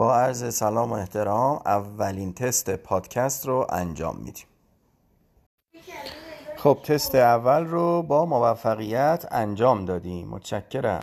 با عرض سلام و احترام اولین تست پادکست رو انجام میدیم. خب تست اول رو با موفقیت انجام دادیم. متشکرم.